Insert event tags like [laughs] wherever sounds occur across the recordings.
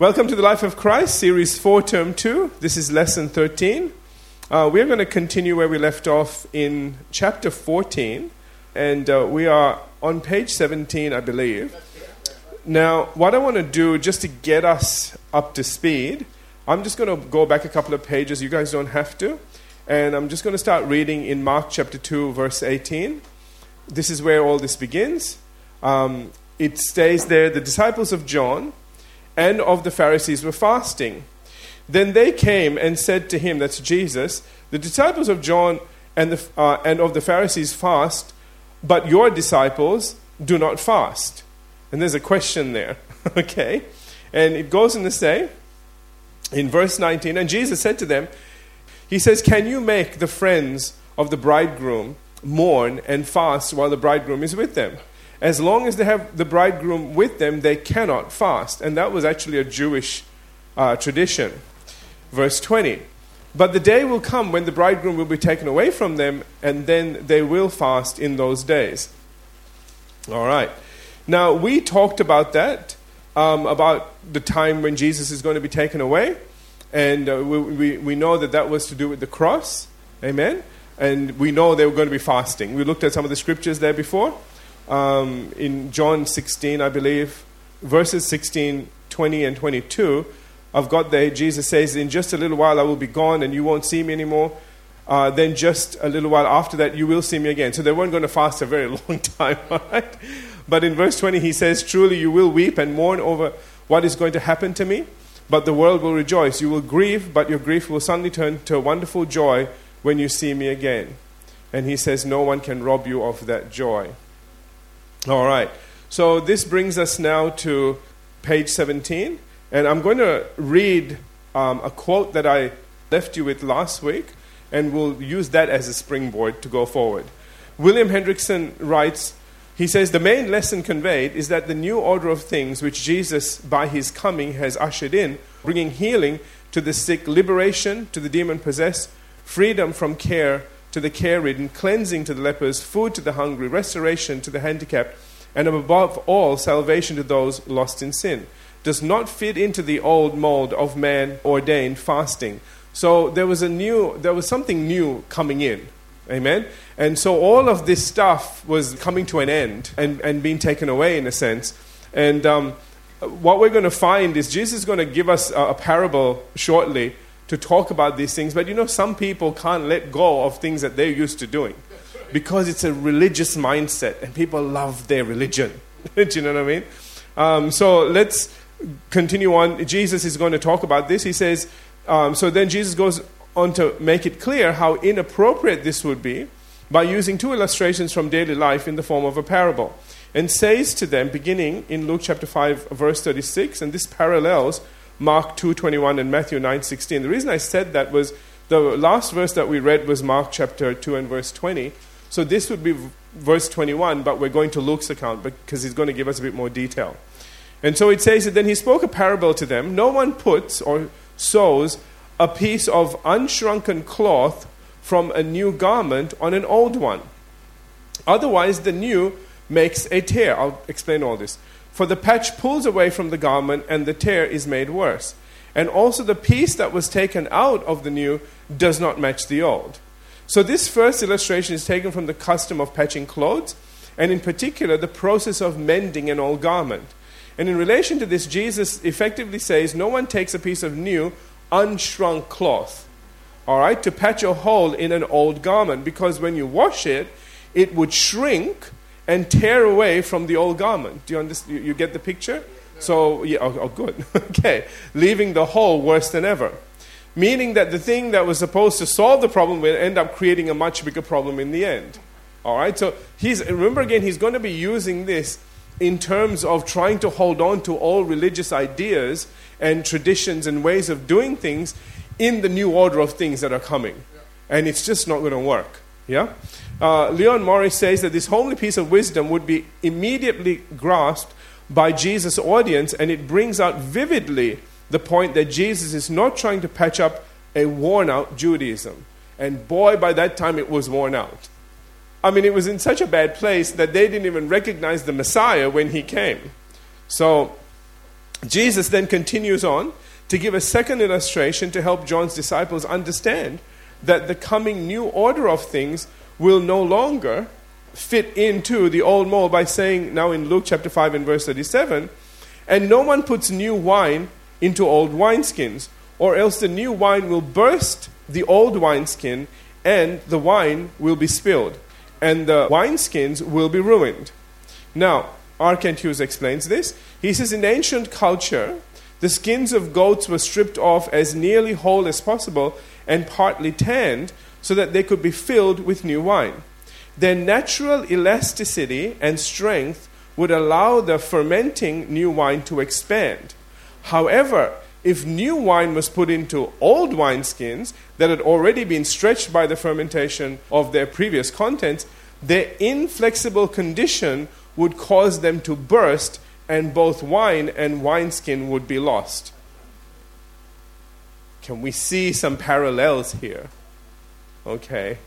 Welcome to the Life of Christ, Series 4, Term 2. This is Lesson 13. Uh, we're going to continue where we left off in chapter 14, and uh, we are on page 17, I believe. Now, what I want to do, just to get us up to speed, I'm just going to go back a couple of pages. You guys don't have to. And I'm just going to start reading in Mark chapter 2, verse 18. This is where all this begins. Um, it stays there the disciples of John and of the Pharisees were fasting. Then they came and said to him, that's Jesus, the disciples of John and, the, uh, and of the Pharisees fast, but your disciples do not fast. And there's a question there, [laughs] okay? And it goes on to say, in verse 19, and Jesus said to them, He says, Can you make the friends of the bridegroom mourn and fast while the bridegroom is with them? As long as they have the bridegroom with them, they cannot fast. And that was actually a Jewish uh, tradition. Verse 20. But the day will come when the bridegroom will be taken away from them, and then they will fast in those days. All right. Now, we talked about that, um, about the time when Jesus is going to be taken away. And uh, we, we, we know that that was to do with the cross. Amen. And we know they were going to be fasting. We looked at some of the scriptures there before um, in John 16, I believe, verses 16, 20, and 22. I've got there, Jesus says, In just a little while I will be gone and you won't see me anymore. Uh, then just a little while after that, you will see me again. So they weren't going to fast a very [laughs] long time, [laughs] right? But in verse 20, he says, Truly you will weep and mourn over what is going to happen to me, but the world will rejoice. You will grieve, but your grief will suddenly turn to a wonderful joy when you see me again. And he says, No one can rob you of that joy. All right. So this brings us now to page 17. And I'm going to read um, a quote that I left you with last week, and we'll use that as a springboard to go forward. William Hendriksen writes, he says, The main lesson conveyed is that the new order of things which Jesus, by his coming, has ushered in, bringing healing to the sick, liberation to the demon possessed, freedom from care to the care ridden, cleansing to the lepers, food to the hungry, restoration to the handicapped, and above all, salvation to those lost in sin. Does not fit into the old mold of man ordained fasting. So there was a new, there was something new coming in. Amen? And so all of this stuff was coming to an end and, and being taken away in a sense. And um, what we're going to find is Jesus is going to give us a, a parable shortly to talk about these things, but you know, some people can't let go of things that they're used to doing because it's a religious mindset and people love their religion. [laughs] Do you know what I mean? Um, so let's continue on. Jesus is going to talk about this. He says, um, so then Jesus goes on to make it clear how inappropriate this would be by using two illustrations from daily life in the form of a parable. And says to them, beginning in Luke chapter 5, verse 36, and this parallels Mark 2:21 and Matthew 9:16. The reason I said that was the last verse that we read was Mark chapter 2 and verse 20. So this would be verse 21, but we're going to Luke's account because he's going to give us a bit more detail. And so it says that then he spoke a parable to them. No one puts or sews a piece of unshrunken cloth from a new garment on an old one. Otherwise, the new makes a tear. I'll explain all this. For the patch pulls away from the garment, and the tear is made worse. And also, the piece that was taken out of the new does not match the old. So, this first illustration is taken from the custom of patching clothes, and in particular, the process of mending an old garment. And in relation to this, Jesus effectively says no one takes a piece of new, unshrunk cloth, all right, to patch a hole in an old garment, because when you wash it, it would shrink and tear away from the old garment. Do you understand? You, you get the picture? So, yeah, oh, oh good. [laughs] okay. Leaving the hole worse than ever. Meaning that the thing that was supposed to solve the problem will end up creating a much bigger problem in the end. All right? So, he's, remember again, he's going to be using this in terms of trying to hold on to all religious ideas and traditions and ways of doing things in the new order of things that are coming. And it's just not going to work. Yeah? Uh, Leon Morris says that this homely piece of wisdom would be immediately grasped by Jesus' audience, and it brings out vividly the point that Jesus is not trying to patch up a worn out Judaism. And boy, by that time it was worn out. I mean, it was in such a bad place that they didn't even recognize the Messiah when he came. So, Jesus then continues on to give a second illustration to help John's disciples understand that the coming new order of things will no longer fit into the old mold by saying, now in Luke chapter 5 and verse 37, and no one puts new wine into old wineskins, or else the new wine will burst the old wineskin, and the wine will be spilled, and the wineskins will be ruined. Now, R. Kent Hughes explains this. He says, in ancient culture, the skins of goats were stripped off as nearly whole as possible and partly tanned so that they could be filled with new wine. Their natural elasticity and strength would allow the fermenting new wine to expand. However, if new wine was put into old wineskins that had already been stretched by the fermentation of their previous contents, their inflexible condition would cause them to burst, and both wine and wineskin would be lost. Can we see some parallels here? Okay.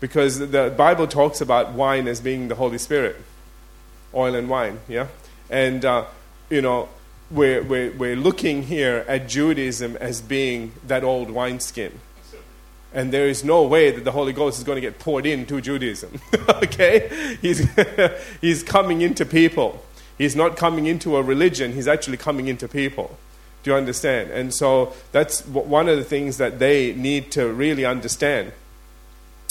Because the Bible talks about wine as being the Holy Spirit, oil and wine, yeah? And, uh, you know, we're, we're, we're looking here at Judaism as being that old wineskin. And there is no way that the Holy Ghost is going to get poured into Judaism. [laughs] okay? He's, [laughs] he's coming into people. He's not coming into a religion, he's actually coming into people. Do you understand? And so that's one of the things that they need to really understand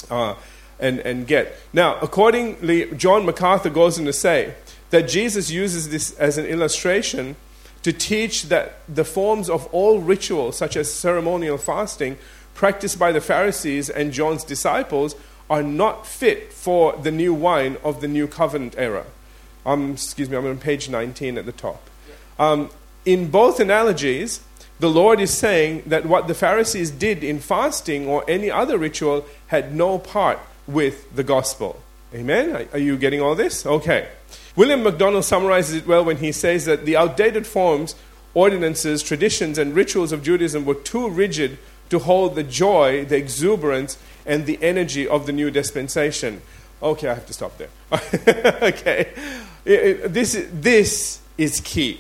uh, and, and get. Now, accordingly, John MacArthur goes on to say that Jesus uses this as an illustration to teach that the forms of all rituals, such as ceremonial fasting, practiced by the Pharisees and John's disciples, are not fit for the new wine of the new covenant era. Um, excuse me, I'm on page 19 at the top. Um, in both analogies, the Lord is saying that what the Pharisees did in fasting or any other ritual had no part with the gospel. Amen? Are you getting all this? Okay. William MacDonald summarizes it well when he says that the outdated forms, ordinances, traditions, and rituals of Judaism were too rigid to hold the joy, the exuberance, and the energy of the new dispensation. Okay, I have to stop there. [laughs] okay. It, it, this, this is key.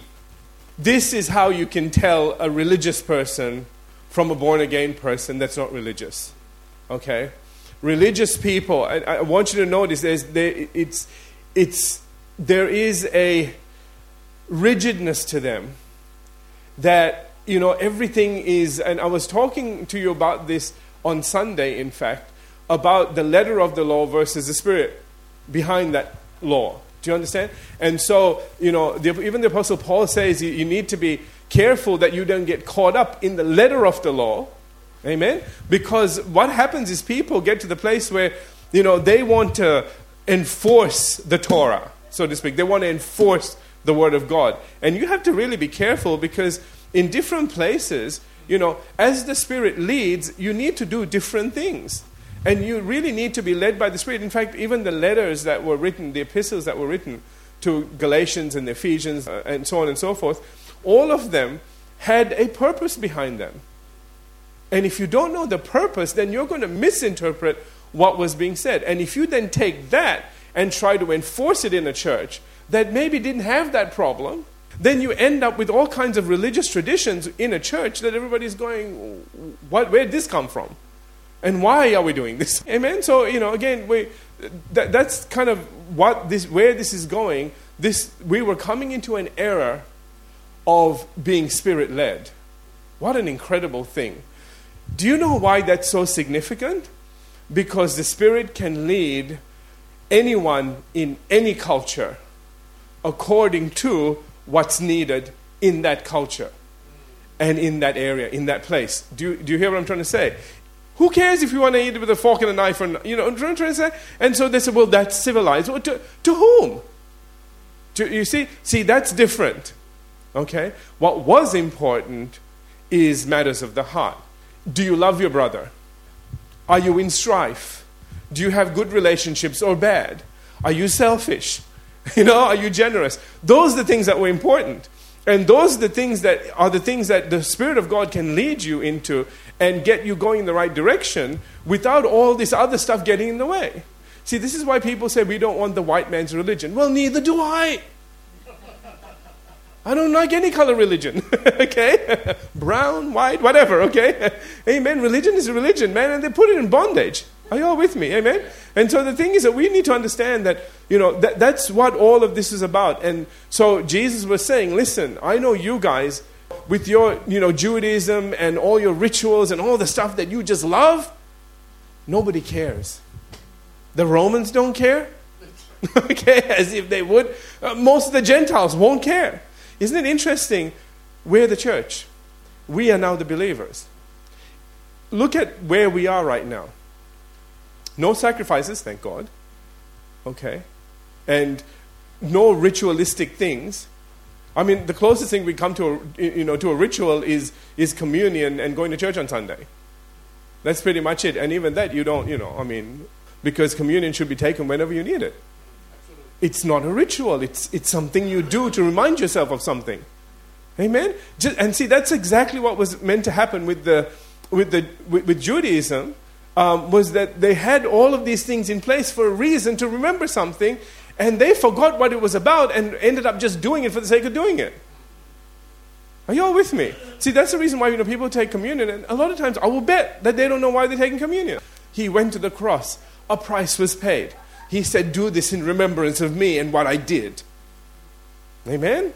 This is how you can tell a religious person from a born again person that's not religious. Okay? Religious people, I, I want you to notice there's, there, it's, it's there is a rigidness to them that you know everything is and i was talking to you about this on sunday in fact about the letter of the law versus the spirit behind that law do you understand and so you know the, even the apostle paul says you, you need to be careful that you don't get caught up in the letter of the law amen because what happens is people get to the place where you know they want to enforce the torah so to speak. They want to enforce the word of God. And you have to really be careful because in different places, you know, as the Spirit leads, you need to do different things. And you really need to be led by the Spirit. In fact, even the letters that were written, the epistles that were written to Galatians and Ephesians uh, and so on and so forth, all of them had a purpose behind them. And if you don't know the purpose, then you're going to misinterpret what was being said. And if you then take that and try to enforce it in a church that maybe didn't have that problem, then you end up with all kinds of religious traditions in a church that everybody's going, what, where did this come from? And why are we doing this? [laughs] Amen? So, you know, again, we, that, that's kind of what this, where this is going. This, we were coming into an era of being spirit led. What an incredible thing. Do you know why that's so significant? Because the Spirit can lead anyone in any culture according to what's needed in that culture and in that area, in that place. Do do you hear what I'm trying to say? Who cares if you want to eat it with a fork and a knife? Or, you know, trying to say? And so they said, well, that's civilized. Well, to, to whom? To, you see? See, that's different. Okay? What was important is matters of the heart. Do you love your brother? Are you in strife? Do you have good relationships or bad? Are you selfish? [laughs] You know, are you generous? Those are the things that were important. And those are the things that are the things that the Spirit of God can lead you into and get you going in the right direction without all this other stuff getting in the way. See, this is why people say we don't want the white man's religion. Well, neither do I. I don't like any color religion. [laughs] okay? Brown, white, whatever, okay? Amen. Religion is a religion, man, and they put it in bondage. Are you all with me? Amen? And so the thing is that we need to understand that, you know, that, that's what all of this is about. And so Jesus was saying, listen, I know you guys with your, you know, Judaism and all your rituals and all the stuff that you just love, nobody cares. The Romans don't care. [laughs] okay, as if they would. Uh, most of the Gentiles won't care. Isn't it interesting? We're the church. We are now the believers. Look at where we are right now. No sacrifices, thank God. Okay? And no ritualistic things. I mean, the closest thing we come to a, you know, to a ritual is, is communion and going to church on Sunday. That's pretty much it. And even that, you don't, you know, I mean, because communion should be taken whenever you need it. Absolutely. It's not a ritual, it's, it's something you do to remind yourself of something. Amen? Just, and see, that's exactly what was meant to happen with, the, with, the, with, with Judaism. Um, was that they had all of these things in place for a reason to remember something, and they forgot what it was about and ended up just doing it for the sake of doing it. Are you all with me? See, that's the reason why you know people take communion, and a lot of times I will bet that they don't know why they're taking communion. He went to the cross, a price was paid. He said, Do this in remembrance of me and what I did. Amen?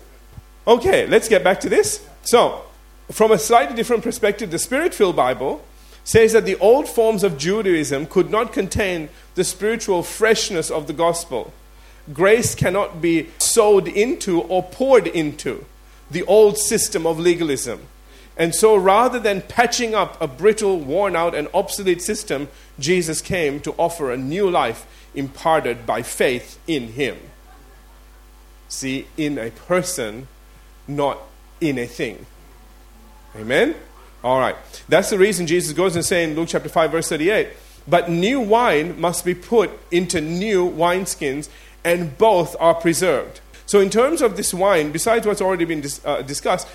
Okay, let's get back to this. So, from a slightly different perspective, the Spirit filled Bible says that the old forms of Judaism could not contain the spiritual freshness of the gospel. Grace cannot be sowed into or poured into the old system of legalism. And so, rather than patching up a brittle, worn out, and obsolete system, Jesus came to offer a new life imparted by faith in Him. See, in a person, not in a thing. Amen? All right. That's the reason Jesus goes and saying in Luke chapter 5, verse 38 But new wine must be put into new wineskins, and both are preserved. So, in terms of this wine, besides what's already been dis- uh, discussed,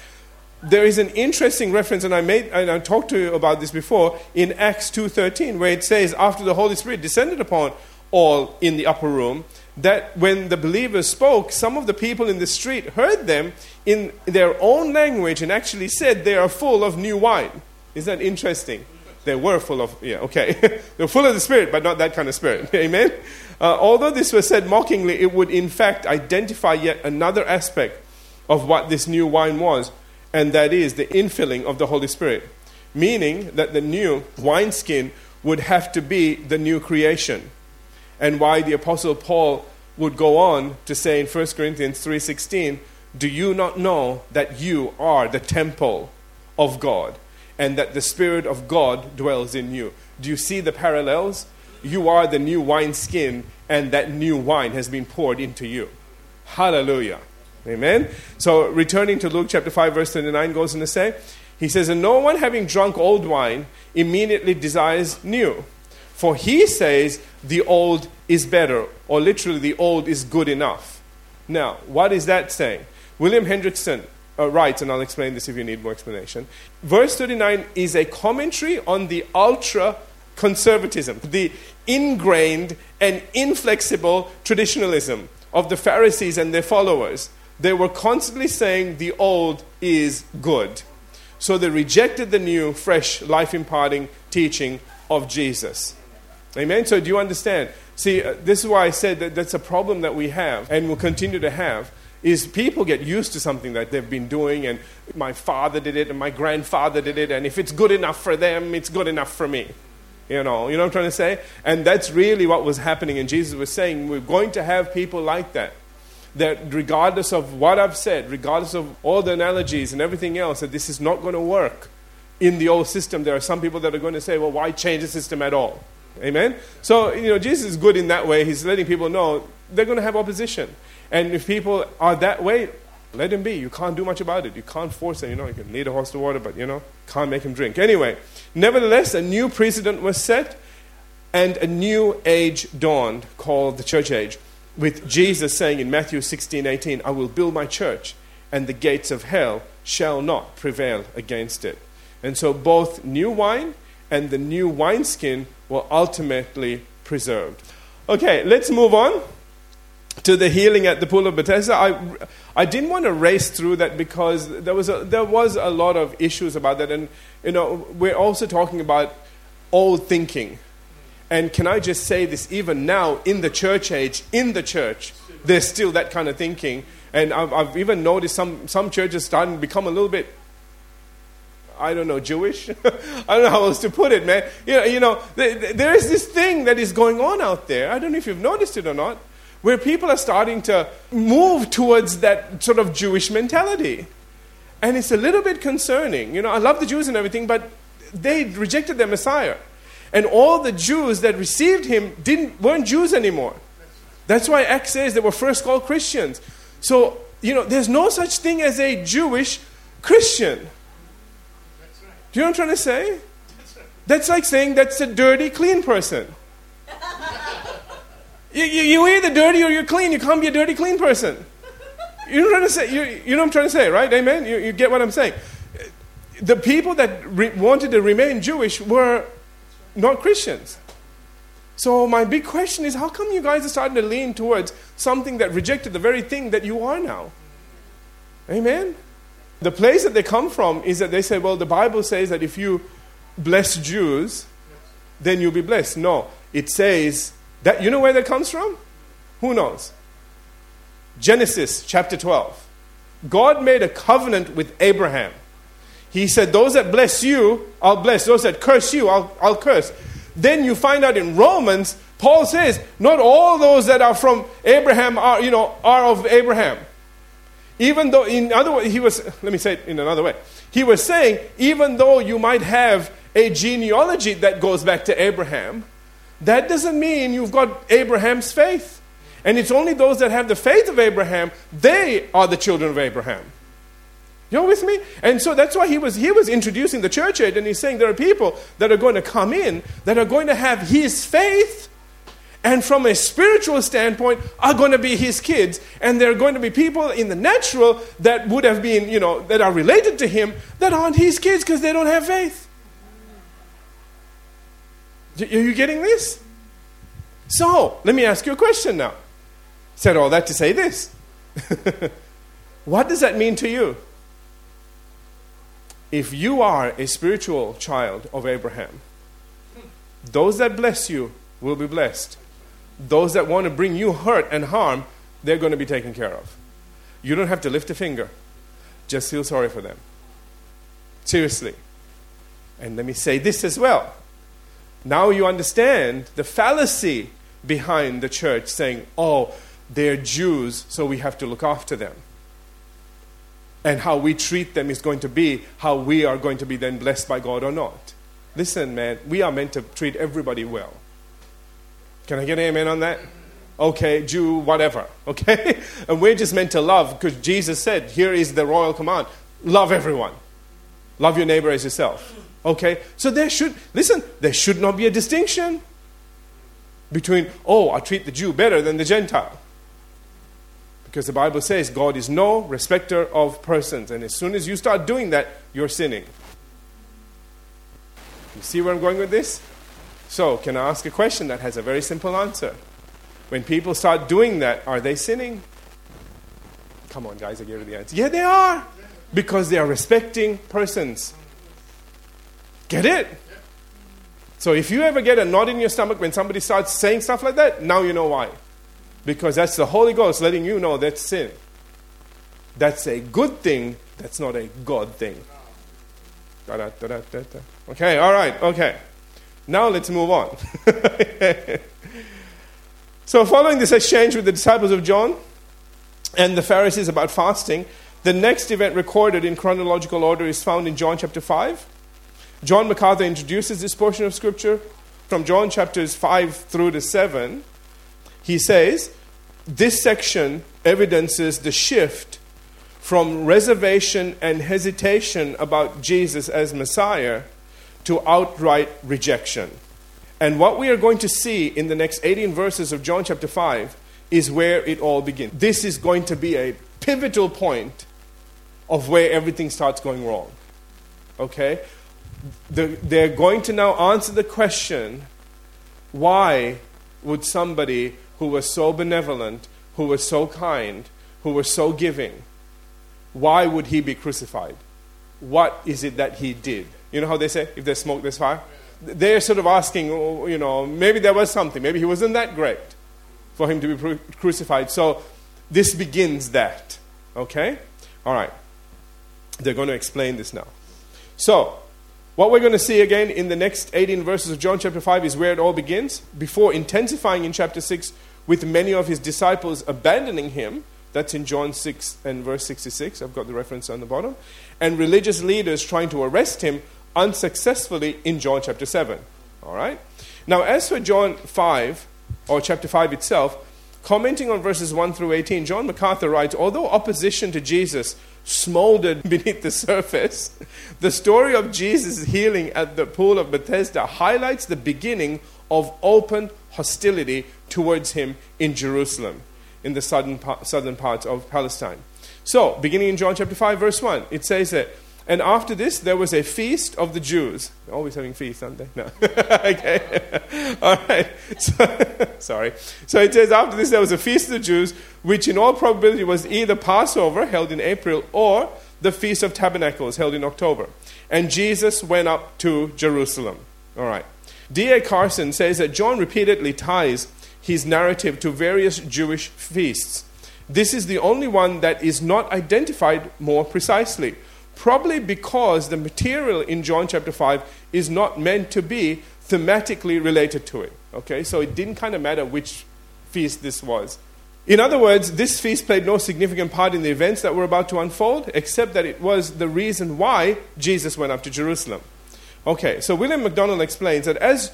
there is an interesting reference, and I made and I talked to you about this before in Acts two thirteen, where it says, "After the Holy Spirit descended upon all in the upper room, that when the believers spoke, some of the people in the street heard them in their own language and actually said they are full of new wine." Is that interesting? They were full of, yeah, okay. [laughs] They're full of the Spirit, but not that kind of Spirit. [laughs] Amen? Uh, although this was said mockingly, it would in fact identify yet another aspect of what this new wine was and that is the infilling of the Holy Spirit, meaning that the new wineskin would have to be the new creation. And why the apostle Paul would go on to say in 1 Corinthians 3:16, "Do you not know that you are the temple of God and that the spirit of God dwells in you?" Do you see the parallels? You are the new wineskin and that new wine has been poured into you. Hallelujah. Amen. So returning to Luke chapter 5 verse 29 goes on to say, he says, And no one having drunk old wine immediately desires new. For he says the old is better, or literally the old is good enough. Now, what is that saying? William Hendriksen uh, writes, and I'll explain this if you need more explanation. Verse 39 is a commentary on the ultra conservatism, the ingrained and inflexible traditionalism of the Pharisees and their followers they were constantly saying the old is good. So they rejected the new, fresh, life imparting teaching of Jesus. Amen? So do you understand? See, uh, this is why I said that that's a problem that we have and will continue to have is people get used to something that they've been doing and my father did it and my grandfather did it and if it's good enough for them, it's good enough for me. You know, you know what I'm trying to say? And that's really what was happening and Jesus was saying we're going to have people like that that regardless of what I've said, regardless of all the analogies and everything else, that this is not going to work in the old system. There are some people that are going to say, well, why change the system at all? Amen? So, you know, Jesus is good in that way. He's letting people know they're going to have opposition. And if people are that way, let them be. You can't do much about it. You can't force them. You know, you can lead a horse to water, but, you know, can't make him drink. Anyway, nevertheless, a new precedent was set and a new age dawned called the church age with Jesus saying in Matthew 16 18, I will build my church, and the gates of hell shall not prevail against it. And so both new wine and the new wineskin were ultimately preserved. Okay, let's move on. to the healing at the pool of Bethesda, I, I didn't want to race through that because there was, a, there was a lot of issues about that. And, you know, we're also talking about old thinking. And can I just say this, even now in the church age, in the church, there's still that kind of thinking. And I've, I've even noticed some, some churches starting to become a little bit I don't know, Jewish? [laughs] I don't know how else to put it, man. You know, you know there is this thing that is going on out there. I don't know if you've noticed it or not where people are starting to move towards that sort of Jewish mentality. And it's a little bit concerning. You know, I love the Jews and everything, but they rejected their Messiah. And all the Jews that received him didn't, weren't Jews anymore. That's why Acts says they were first called Christians. So, you know, there's no such thing as a Jewish Christian. Do you know what I'm trying to say? That's like saying that's a dirty, clean person. You, you, you're either dirty or you're clean. You can't be a dirty, clean person. You know what I'm trying to say? You, you know what I'm trying to say, right? Amen? You, you get what I'm saying? The people that re- wanted to remain Jewish were not Christians. So, my big question is how come you guys are starting to lean towards something that rejected the very thing that you are now? Amen? The place that they come from is that they say, well, the Bible says that if you bless Jews, then you'll be blessed. No, it says that, you know where that comes from? Who knows? Genesis chapter 12. God made a covenant with Abraham. He said, Those that bless you, I'll bless. Those that curse you, I'll, I'll curse. Then you find out in Romans, Paul says, Not all those that are from Abraham are, you know, are of Abraham. Even though, in other words, he was, let me say it in another way. He was saying, even though you might have a genealogy that goes back to Abraham, that doesn't mean you've got Abraham's faith. And it's only those that have the faith of Abraham, they are the children of Abraham. You're with me? And so that's why he was, he was introducing the church age, and he's saying there are people that are going to come in that are going to have his faith, and from a spiritual standpoint, are going to be his kids. And there are going to be people in the natural that would have been, you know, that are related to him that aren't his kids because they don't have faith. Are you getting this? So, let me ask you a question now. Said all that to say this. [laughs] what does that mean to you? If you are a spiritual child of Abraham, those that bless you will be blessed. Those that want to bring you hurt and harm, they're going to be taken care of. You don't have to lift a finger. Just feel sorry for them. Seriously. And let me say this as well. Now you understand the fallacy behind the church saying, oh, they're Jews, so we have to look after them. And how we treat them is going to be how we are going to be then blessed by God or not. Listen, man, we are meant to treat everybody well. Can I get an amen on that? Okay, Jew, whatever. [laughs] Okay? and we're just meant to love because Jesus said, here is the royal command love everyone, love your neighbor as yourself. Okay? So there should, listen, there should not be a distinction between, oh, I treat the Jew better than the Gentile. Because the Bible says God is no respecter of persons. And as soon as you start doing that, you're sinning. You see where I'm going with this? So, can I ask a question that has a very simple answer? When people start doing that, are they sinning? Come on, guys, I gave you the answer. Yeah, they are. Because they are respecting persons. Get it? So if you ever get a knot in your stomach when somebody starts saying stuff like that, now you know why. Because that's the Holy Ghost letting you know that's sin. That's a good thing, that's not a God thing. Okay, all right, okay. Now let's move on. [laughs] so, following this exchange with the disciples of John and the Pharisees about fasting, the next event recorded in chronological order is found in John chapter 5. John MacArthur introduces this portion of Scripture from John chapters 5 through to 7. He says, This section evidences the shift from reservation and hesitation about Jesus as Messiah to outright rejection. And what we are going to see in the next 18 verses of John chapter 5 is where it all begins. This is going to be a pivotal point of where everything starts going wrong. Okay? they're going to now answer the question why would somebody who was so benevolent, who was so kind, who was so giving, why would he be crucified? What is it that he did? You know how they say, if there's smoke, there's fire? They're sort of asking, oh, you know, maybe there was something. Maybe he wasn't that great for him to be crucified. So this begins that. Okay? All right. They're going to explain this now. So, what we're going to see again in the next 18 verses of John chapter 5 is where it all begins, before intensifying in chapter 6 with many of his disciples abandoning him. That's in John 6 and verse 66. I've got the reference on the bottom. And religious leaders trying to arrest him unsuccessfully in John chapter 7. All right? Now, as for John 5, or chapter 5 itself, commenting on verses 1 through 18, John MacArthur writes Although opposition to Jesus smoldered [laughs] beneath the surface, the story of Jesus' healing at the pool of Bethesda highlights the beginning of open hostility towards him in Jerusalem, in the southern, southern parts of Palestine. So, beginning in John chapter 5, verse 1, it says that and after this, there was a feast of the Jews. They're always having feasts, aren't they? No. [laughs] okay. [laughs] all right. So, [laughs] sorry. So it says, after this, there was a feast of the Jews, which in all probability was either Passover, held in April, or the Feast of Tabernacles, held in October. And Jesus went up to Jerusalem. All right. D.A. Carson says that John repeatedly ties his narrative to various Jewish feasts. This is the only one that is not identified more precisely Probably because the material in John chapter 5 is not meant to be thematically related to it. Okay, so it didn't kind of matter which feast this was. In other words, this feast played no significant part in the events that were about to unfold, except that it was the reason why Jesus went up to Jerusalem. Okay, so William MacDonald explains that as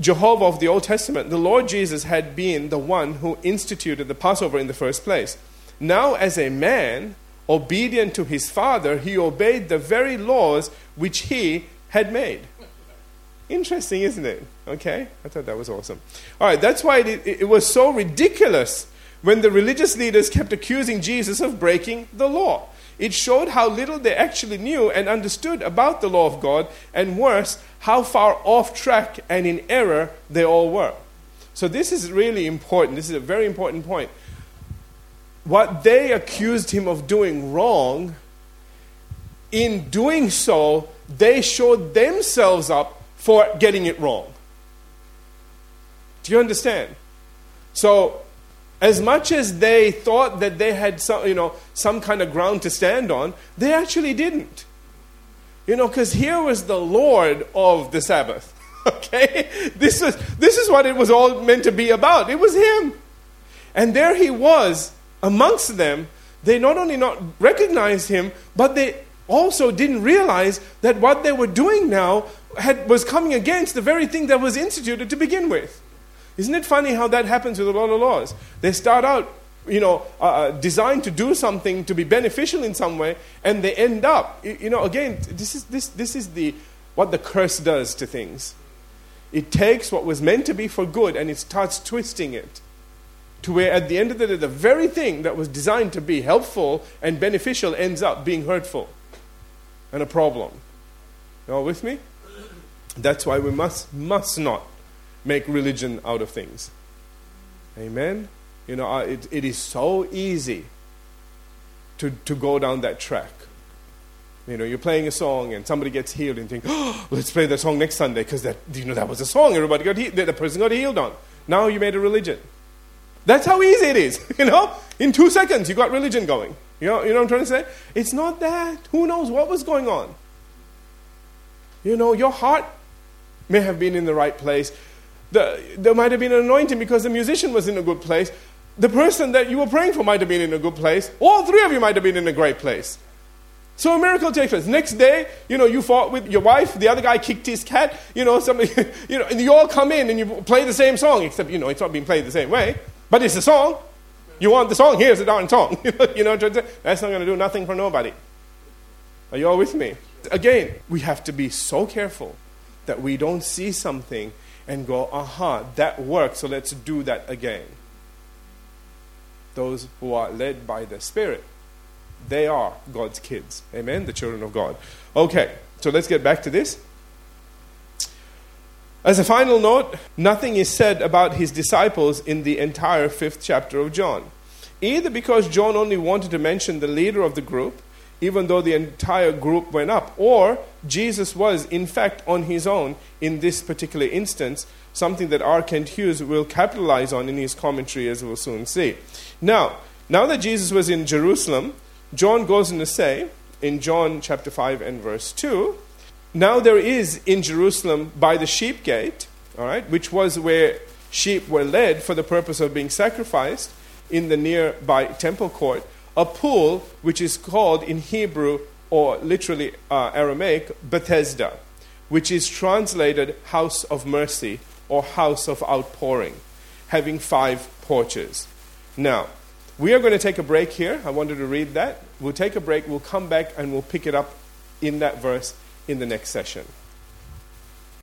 Jehovah of the Old Testament, the Lord Jesus had been the one who instituted the Passover in the first place. Now, as a man, obedient to his father, he obeyed the very laws which he had made. Interesting, isn't it? Okay? I thought that was awesome. All right, that's why it, it, was so ridiculous when the religious leaders kept accusing Jesus of breaking the law. It showed how little they actually knew and understood about the law of God, and worse, how far off track and in error they all were. So, this is really important. This is a very important point what they accused him of doing wrong, in doing so, they showed themselves up for getting it wrong. Do you understand? So, as much as they thought that they had some, you know, some kind of ground to stand on, they actually didn't. You know, because here was the Lord of the Sabbath. [laughs] Okay? This is, this is what it was all meant to be about. It was Him. And there He was amongst them, they not only not recognized him, but they also didn't realize that what they were doing now had, was coming against the very thing that was instituted to begin with. Isn't it funny how that happens with a lot of laws? They start out, you know, uh, uh designed to do something to be beneficial in some way, and they end up, you know, again, this is, this, this is the, what the curse does to things. It takes what was meant to be for good and it starts twisting it to where at the end of the day, the very thing that was designed to be helpful and beneficial ends up being hurtful and a problem. You all with me? That's why we must, must not make religion out of things. Amen? You know, uh, it, it is so easy to, to go down that track. You know, you're playing a song and somebody gets healed and you think, oh, [gasps] let's play that song next Sunday because that, you know, that was a song everybody got healed, the person got healed on. Now you made a religion. That's how easy it is. [laughs] You know, in two seconds you got religion going. You know, you know what I'm trying to say? It's not that. Who knows what was going on? You know, your heart may have been in the right place. The, there might have been an anointing because the musician was in a good place. The person that you were praying for might have been in a good place. All three of you might have been in a great place. So a miracle takes place. Next day, you know, you fought with your wife, the other guy kicked his cat, you know, somebody, [laughs] you know, and you all come in and you play the same song, except, you know, it's not being played the same way. But it's a song. You want the song? Here's the darn song. [laughs] you know, that's not going to do nothing for nobody. Are you all with me? Again, we have to be so careful that we don't see something and go, aha, that works, so let's do that again. Those who are led by the Spirit, they are God's kids. Amen? The children of God. Okay, so let's get back to this. As a final note, nothing is said about his disciples in the entire fifth chapter of John. Either because John only wanted to mention the leader of the group, even though the entire group went up, or Jesus was, in fact, on his own in this particular instance, something that R. Kent Hughes will capitalize on in his commentary, as we'll soon see. Now, now that Jesus was in Jerusalem, John goes on to say, in John chapter 5 and verse 2, now there is in Jerusalem by the sheep gate, all right, which was where sheep were led for the purpose of being sacrificed in the nearby temple court, a pool which is called in Hebrew or literally uh, Aramaic Bethesda, which is translated house of mercy or house of outpouring, having five porches. Now, we are going to take a break here. I wanted to read that. We'll take a break, we'll come back, and we'll pick it up in that verse in the next session.